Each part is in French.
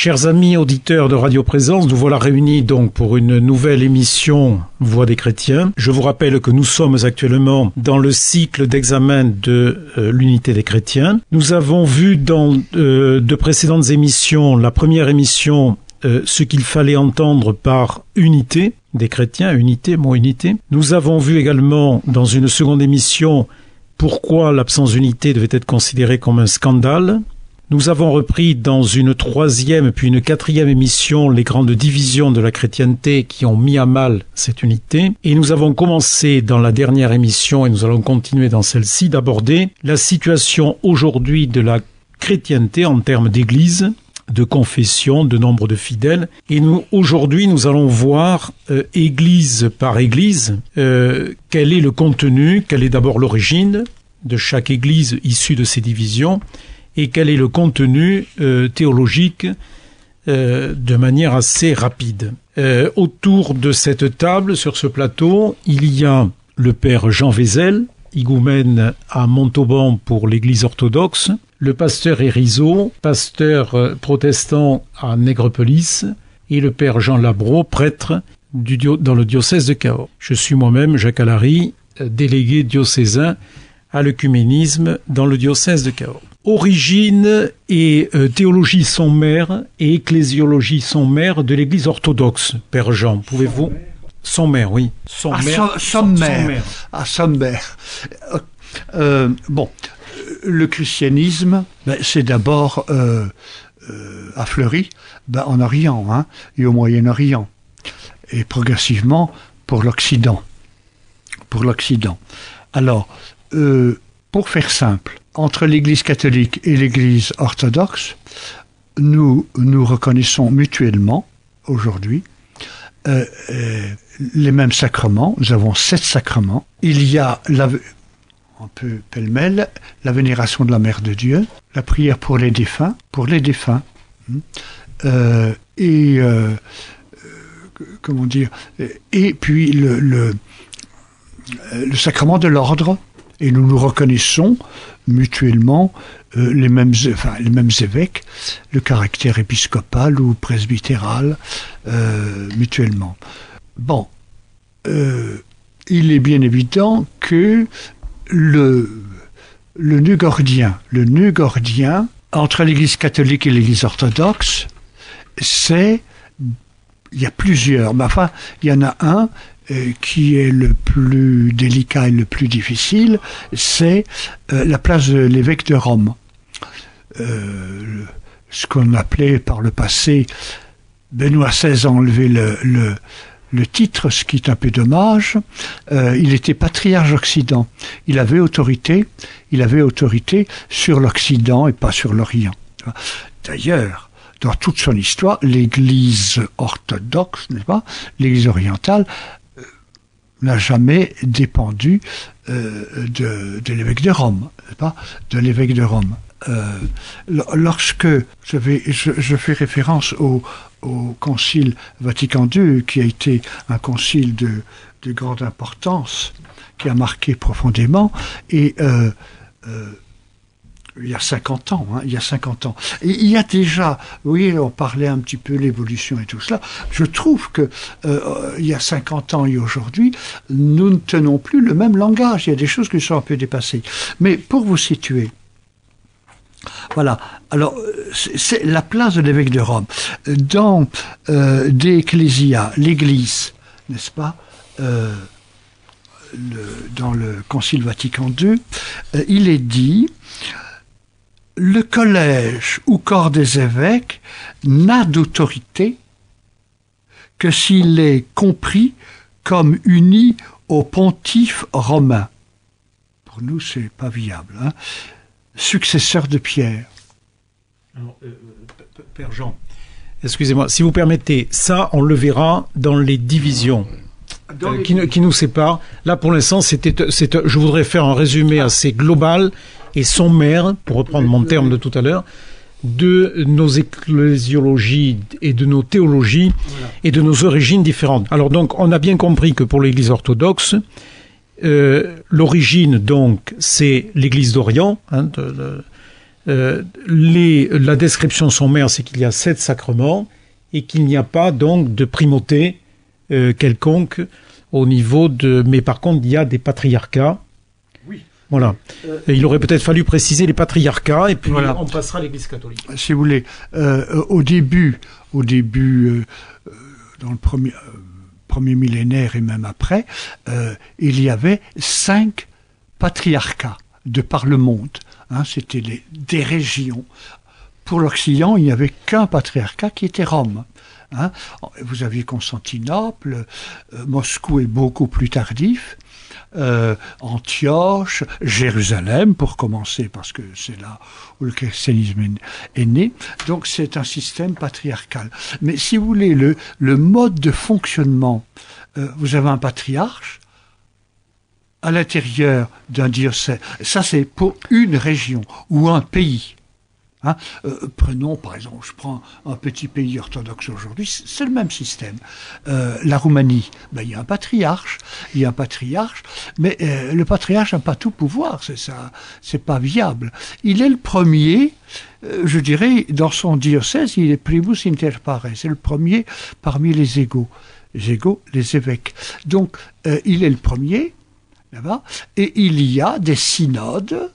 Chers amis auditeurs de Radio Présence, nous voilà réunis donc pour une nouvelle émission Voix des chrétiens. Je vous rappelle que nous sommes actuellement dans le cycle d'examen de euh, l'unité des chrétiens. Nous avons vu dans euh, de précédentes émissions, la première émission euh, ce qu'il fallait entendre par unité des chrétiens, unité, mot unité. Nous avons vu également dans une seconde émission pourquoi l'absence d'unité devait être considérée comme un scandale. Nous avons repris dans une troisième puis une quatrième émission les grandes divisions de la chrétienté qui ont mis à mal cette unité. Et nous avons commencé dans la dernière émission, et nous allons continuer dans celle-ci, d'aborder la situation aujourd'hui de la chrétienté en termes d'église, de confession, de nombre de fidèles. Et nous, aujourd'hui, nous allons voir, euh, église par église, euh, quel est le contenu, quelle est d'abord l'origine de chaque église issue de ces divisions, et quel est le contenu euh, théologique euh, de manière assez rapide. Euh, autour de cette table, sur ce plateau, il y a le père Jean Vézel, higoumène à Montauban pour l'Église orthodoxe, le pasteur Erizo, pasteur protestant à Nègrepelisse, et le père Jean Labro, prêtre dans le diocèse de Cahors. Je suis moi-même, Jacques Alary, délégué diocésain à l'œcuménisme dans le diocèse de Cahors. Origine et euh, théologie sont mère et ecclésiologie sont mère de l'Église orthodoxe. Père Jean, pouvez-vous? Son mère, oui. Son ah, mère. Son, mère. Ah, son mère. Euh, euh, bon, le christianisme, ben, c'est d'abord euh, affleuri ben, en Orient hein, et au Moyen-Orient, et progressivement pour l'Occident. Pour l'Occident. Alors, pour faire simple, entre l'Église catholique et l'Église orthodoxe, nous nous reconnaissons mutuellement aujourd'hui euh, euh, les mêmes sacrements. Nous avons sept sacrements. Il y a la, un peu pêle-mêle la vénération de la Mère de Dieu, la prière pour les défunts, pour les défunts, hein, euh, et comment dire, et puis le sacrement de l'ordre. Et nous nous reconnaissons mutuellement euh, les, mêmes, enfin, les mêmes évêques, le caractère épiscopal ou presbytéral, euh, mutuellement. Bon, euh, il est bien évident que le, le le nœud gordien entre l'Église catholique et l'Église orthodoxe, c'est il y a plusieurs, mais enfin, il y en a un qui est le plus délicat et le plus difficile, c'est euh, la place de l'évêque de Rome. Euh, ce qu'on appelait par le passé, Benoît XVI a enlevé le, le, le titre, ce qui est un peu dommage. il était patriarche Occident. Il avait autorité, il avait autorité sur l'Occident et pas sur l'Orient. D'ailleurs, dans toute son histoire, l'Église orthodoxe, n'est-ce pas, l'Église orientale, n'a jamais dépendu euh, de, l'évêque de Rome, pas? De l'évêque de Rome. Euh, lorsque je, vais, je, fais référence au, au, Concile Vatican II, qui a été un concile de, de grande importance, qui a marqué profondément, et euh il y a 50 ans, hein, il y a 50 ans. Il y a déjà, oui, on parlait un petit peu l'évolution et tout cela. Je trouve que euh, il y a 50 ans et aujourd'hui, nous ne tenons plus le même langage. Il y a des choses qui sont un peu dépassées. Mais pour vous situer, voilà. Alors, c'est la place de l'évêque de Rome. Dans euh, l'Église, n'est-ce pas euh, Dans le Concile Vatican II, euh, il est dit le collège ou corps des évêques n'a d'autorité que s'il est compris comme uni au pontife romain. Pour nous, c'est pas viable. Hein. Successeur de Pierre. Euh, Père Jean, excusez-moi, si vous permettez, ça, on le verra dans les divisions. Euh, qui, qui, nous séparent. Là, pour l'instant, c'était, je voudrais faire un résumé assez global et sommaire, pour reprendre mon terme de tout à l'heure, de nos ecclésiologies et de nos théologies et de nos origines différentes. Alors donc, on a bien compris que pour l'Église orthodoxe, euh, l'origine donc c'est l'Église d'Orient, hein, euh, les, la description sommaire, c'est qu'il y a sept sacrements et qu'il n'y a pas donc de primauté euh, quelconque au niveau de. Mais par contre, il y a des patriarcats. Oui. Voilà. Euh, il aurait peut-être fallu préciser les patriarcats et puis on passera à l'Église catholique. Si vous voulez, au début, au début, dans le premier premier millénaire et même après, il y avait cinq patriarcats de par le monde. Hein, C'était des régions. Pour l'Occident, il n'y avait qu'un patriarcat qui était Rome. Hein. Vous aviez Constantinople, euh, Moscou est beaucoup plus tardif. Euh, Antioche, Jérusalem pour commencer parce que c'est là où le christianisme est, né. Donc c'est un système patriarcal. Mais si vous voulez le, le mode de fonctionnement, euh, vous avez un patriarche, à l'intérieur d'un diocèse. Ça, c'est pour une région ou un pays. Hein. Euh, prenons par exemple, je prends un petit pays orthodoxe aujourd'hui, c'est le même système. Euh, la Roumanie, ben, il y a un patriarche, il y a un patriarche, mais euh, le patriarche n'a pas tout pouvoir, c'est ça, c'est pas viable. Il est le premier, je dirais, dans son diocèse, il est primus inter pares, c'est le premier parmi les égaux, les égaux, les évêques. Donc, il est le premier, et il y a des synodes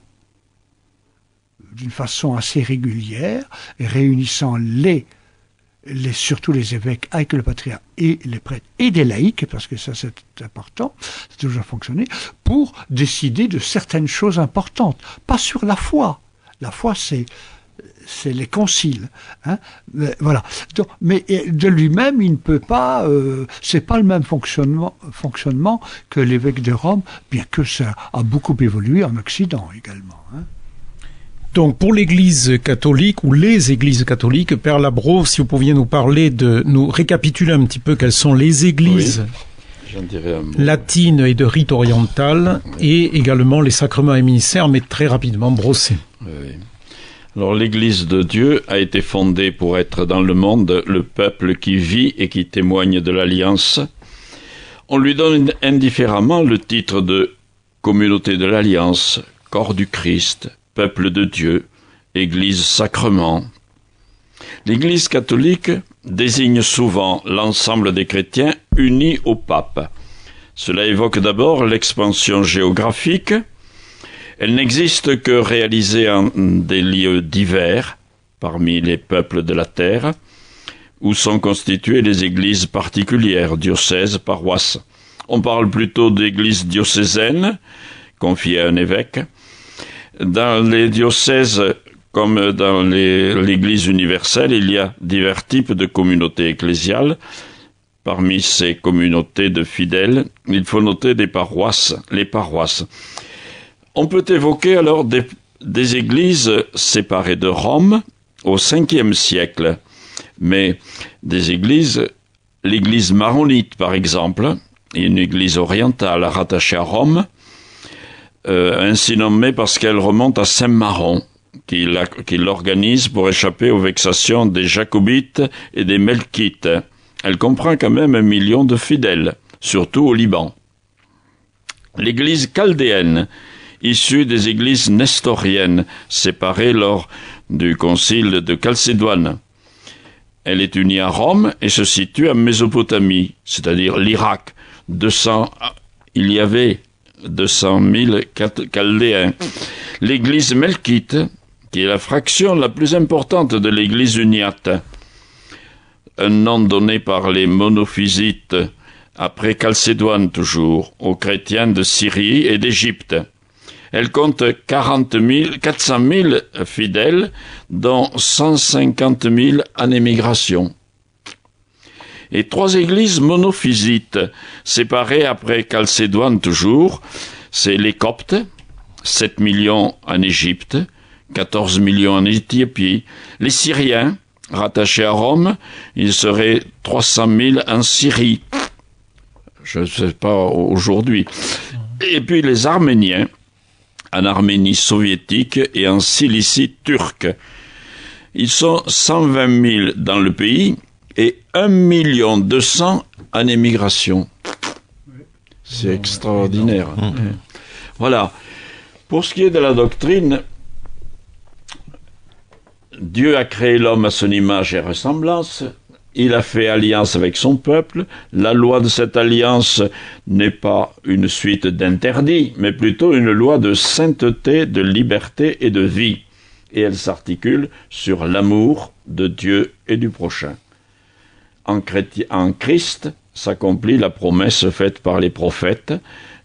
d'une façon assez régulière, réunissant les, surtout les évêques avec le patriarche et les prêtres et des laïcs, parce que ça c'est important, ça a toujours fonctionné, pour décider de certaines choses importantes, pas sur la foi. La foi c'est c'est les conciles. Hein mais, voilà. Mais de lui-même, il ne peut pas. Euh, c'est pas le même fonctionnement, fonctionnement que l'évêque de Rome, bien que ça a beaucoup évolué en Occident également. Hein. Donc pour l'Église catholique ou les Églises catholiques, Père Labro, si vous pouviez nous parler de, nous récapituler un petit peu quelles sont les Églises latines et de rite oriental, et également les sacrements et ministères, mais très rapidement brossés. Oui. Alors l'Église de Dieu a été fondée pour être dans le monde le peuple qui vit et qui témoigne de l'Alliance. On lui donne indifféremment le titre de communauté de l'Alliance, corps du Christ, peuple de Dieu, Église sacrement. L'Église catholique désigne souvent l'ensemble des chrétiens unis au pape. Cela évoque d'abord l'expansion géographique, elle n'existe que réalisée en des lieux divers, parmi les peuples de la terre, où sont constituées les églises particulières, diocèses, paroisses. On parle plutôt d'églises diocésaines, confiées à un évêque. Dans les diocèses, comme dans l'église universelle, il y a divers types de communautés ecclésiales. Parmi ces communautés de fidèles, il faut noter des paroisses, les paroisses. On peut évoquer alors des, églises séparées de Rome au Ve siècle, mais des églises, l'église maronite par exemple, une église orientale rattachée à Rome, ainsi nommée parce qu'elle remonte à Saint-Maron, qui l'organise pour échapper aux vexations des Jacobites et des Melkites. Elle comprend quand même un million de fidèles, surtout au Liban. L'église chaldéenne, issue des églises nestoriennes séparées lors du concile de Chalcédoine. Elle est unie à Rome et se situe en Mésopotamie, c'est-à-dire l'Irak. il y avait 200 000 chaldéens. L'église melkite, qui est la fraction la plus importante de l'église uniate, un nom donné par les monophysites après Chalcédoine toujours, aux chrétiens de Syrie et d'Égypte. Elle compte 40 400 000 fidèles, dont 150 000 en émigration. Et trois églises monophysites, séparées après Chalcédoine toujours, c'est les Coptes, 7 millions en Égypte, 14 millions en Éthiopie, les Syriens, rattachés à Rome, ils seraient 300 000 en Syrie. Je ne sais pas aujourd'hui. Et puis les Arméniens, en Arménie soviétique et en Cilicie turque. Ils sont 120 000 dans le pays et 1 million 200 en émigration. C'est extraordinaire. Voilà. Pour ce qui est de la doctrine, Dieu a créé l'homme à son image et ressemblance. Il a fait alliance avec son peuple. La loi de cette alliance n'est pas une suite d'interdits, mais plutôt une loi de sainteté, de liberté et de vie. Et elle s'articule sur l'amour de Dieu et du prochain. En, Christ s'accomplit la promesse faite par les prophètes.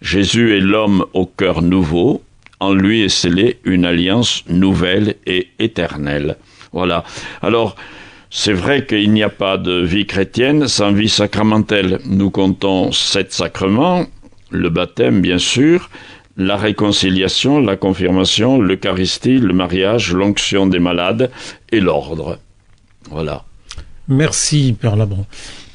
Jésus est l'homme au cœur nouveau. En lui est scellée une alliance nouvelle et éternelle. Voilà. Alors, c'est vrai qu'il n'y a pas de vie chrétienne sans vie sacramentelle. Nous comptons sept sacrements, le baptême bien sûr, la réconciliation, la confirmation, l'Eucharistie, le mariage, l'onction des malades et l'ordre. Voilà. Merci, Père Labron.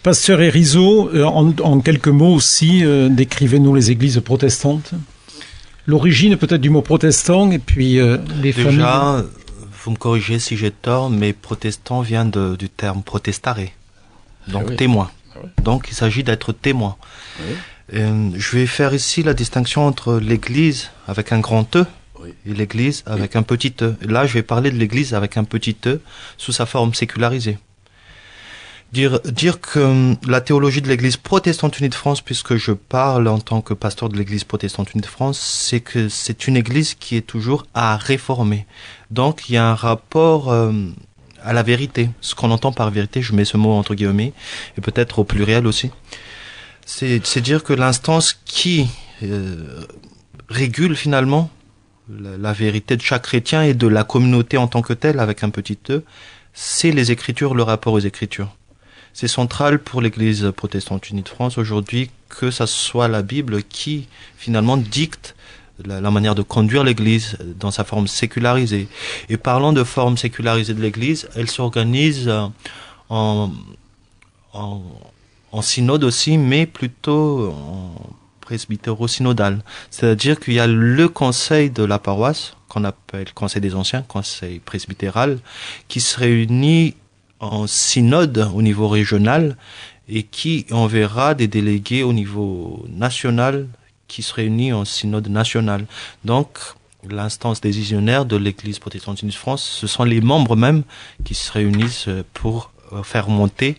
Pasteur Erizo, euh, en, quelques mots aussi, euh, décrivez-nous les églises protestantes. L'origine peut-être du mot protestant et puis euh, les Déjà, vous me corrigez si j'ai tort, mais protestant vient du terme protestare, donc ah témoin. Ah donc il s'agit d'être témoin. Euh, je vais faire ici la distinction entre l'Église avec un grand E et l'Église avec un petit E. Là, je vais parler de l'Église avec un petit E sous sa forme sécularisée. Dire, dire que hum, la théologie de l'Église protestante unie de France, puisque je parle en tant que pasteur de l'Église protestante unie de France, c'est que c'est une Église qui est toujours à réformer. Donc il y a un rapport hum, à la vérité. Ce qu'on entend par vérité, je mets ce mot entre guillemets, et peut-être au pluriel aussi. C'est dire que l'instance qui euh, régule finalement la, la, vérité de chaque chrétien et de la communauté en tant que telle, avec un petit e, c'est les Écritures, le rapport aux Écritures c'est central pour l'Église protestante unie de France aujourd'hui que ça soit la Bible qui finalement dicte la, manière de conduire l'Église dans sa forme sécularisée. Et parlant de forme sécularisée de l'Église, elle s'organise en, en, en, synode aussi, mais plutôt en presbytéro-synodal. C'est-à-dire qu'il y a le conseil de la paroisse, qu'on appelle conseil des anciens, conseil presbytéral, qui se réunit en synode au niveau régional et qui enverra des délégués au niveau national qui se réunit en synode national. Donc, l'instance décisionnaire de l'Église protestante de France, ce sont les membres même qui se réunissent pour euh, faire monter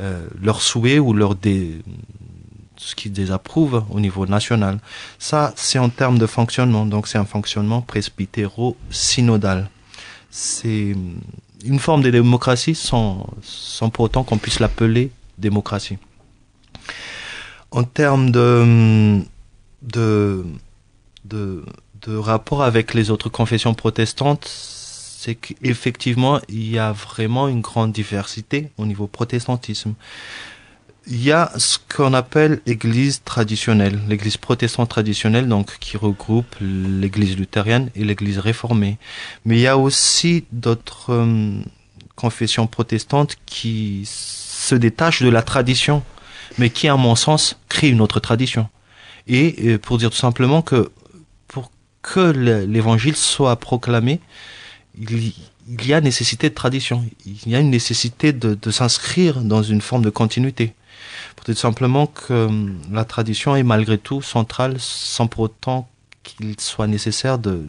euh, leurs souhaits ou leur dé... ce qu'ils désapprouvent au niveau national. Ça, c'est en termes de fonctionnement. Donc, c'est un fonctionnement presbytéro-synodal. C'est une forme de démocratie sans, pour autant qu'on puisse l'appeler démocratie. En termes de, de, de rapport avec les autres confessions protestantes, c'est qu'effectivement, il y a vraiment une grande diversité au niveau protestantisme il y a ce qu'on appelle l'église traditionnelle, l'église protestante traditionnelle, donc qui regroupe l'église luthérienne et l'église réformée. Mais il y a aussi d'autres euh, confessions protestantes qui se détachent de la tradition, mais qui, à mon sens, créent une autre tradition. Et euh, pour dire tout simplement que pour que l'évangile soit proclamé, il, y a nécessité de tradition, il y a une nécessité de, de s'inscrire dans une forme de continuité. Peut-être simplement que euh, la tradition est malgré tout centrale sans pour autant qu'il soit nécessaire de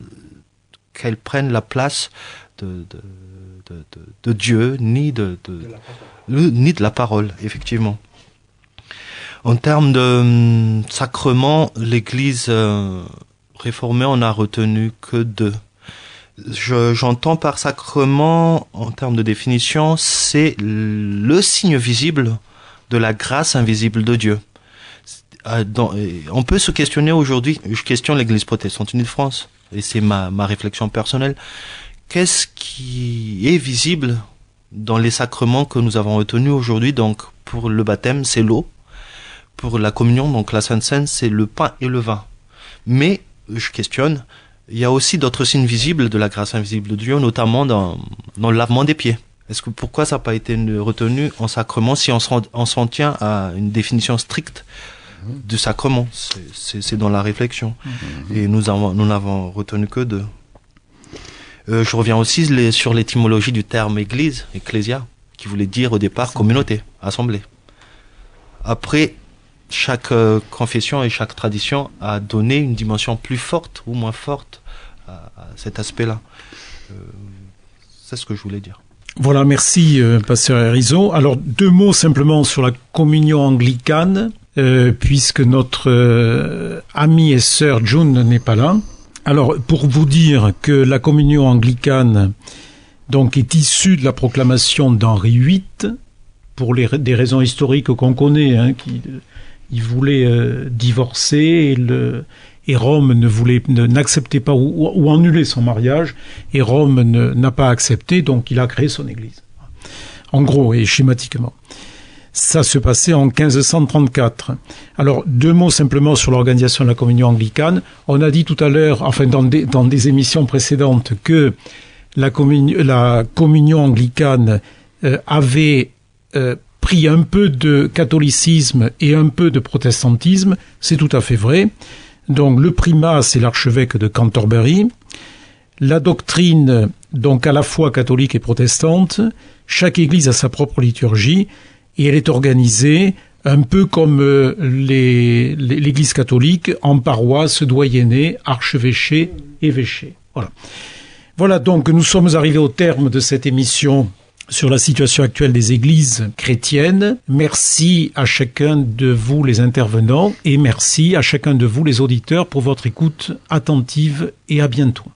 qu'elle prenne la place de, de, de, Dieu ni de, ni de la parole, effectivement. En termes de euh, sacrement, l'Église euh, réformée, on a retenu que deux. J'entends par sacrement, en termes de définition, c'est le signe visible de la grâce invisible de Dieu. Euh, on peut se questionner aujourd'hui, je questionne l'Église protestante unie de France, et c'est ma, ma réflexion personnelle, qu'est-ce qui est visible dans les sacrements que nous avons retenus aujourd'hui? Donc pour le baptême, c'est l'eau. Pour la communion, donc la Sainte Seine, c'est le pain et le vin. Mais, je questionne, il y a aussi d'autres signes visibles de la grâce invisible de Dieu, notamment dans, dans le lavement des pieds. Est-ce que pourquoi ça n'a pas été retenu en sacrement si on s'en tient à une définition stricte du sacrement? C'est dans la réflexion. Mhm. Et nous nous n'avons retenu que deux. Euh, je reviens aussi sur l'étymologie du terme église, ecclésia, qui voulait dire au départ communauté, assemblée. Après, chaque euh, confession et chaque tradition a donné une dimension plus forte ou moins forte à, cet aspect-là. Euh, C'est ce que je voulais dire. Voilà, merci, euh, Pasteur Erizo. Alors, deux mots simplement sur la communion anglicane, euh, puisque notre euh, ami et sœur June n'est pas là. Alors, pour vous dire que la communion anglicane donc est issue de la proclamation d'Henri VIII, pour des raisons historiques qu'on connaît, hein, qui il voulait divorcer le, et Rome ne voulait n'acceptait pas ou, ou, annulait son mariage et Rome n'a pas accepté donc il a créé son église. En gros et schématiquement. Ça se passait en 1534. Alors, deux mots simplement sur l'organisation de la communion anglicane. On a dit tout à l'heure, enfin dans des, dans des émissions précédentes, que la, communion, la communion anglicane euh, avait euh, pris un peu de catholicisme et un peu de protestantisme. C'est tout à fait vrai. Donc le primat, c'est l'archevêque de Canterbury. La doctrine, donc à la fois catholique et protestante, chaque église a sa propre liturgie et elle est organisée un peu comme euh, l'église catholique en paroisse, doyenné, archevêché, évêché. Voilà. Voilà donc nous sommes arrivés au terme de cette émission sur la situation actuelle des églises chrétiennes. Merci à chacun de vous les intervenants et merci à chacun de vous les auditeurs pour votre écoute attentive et à bientôt.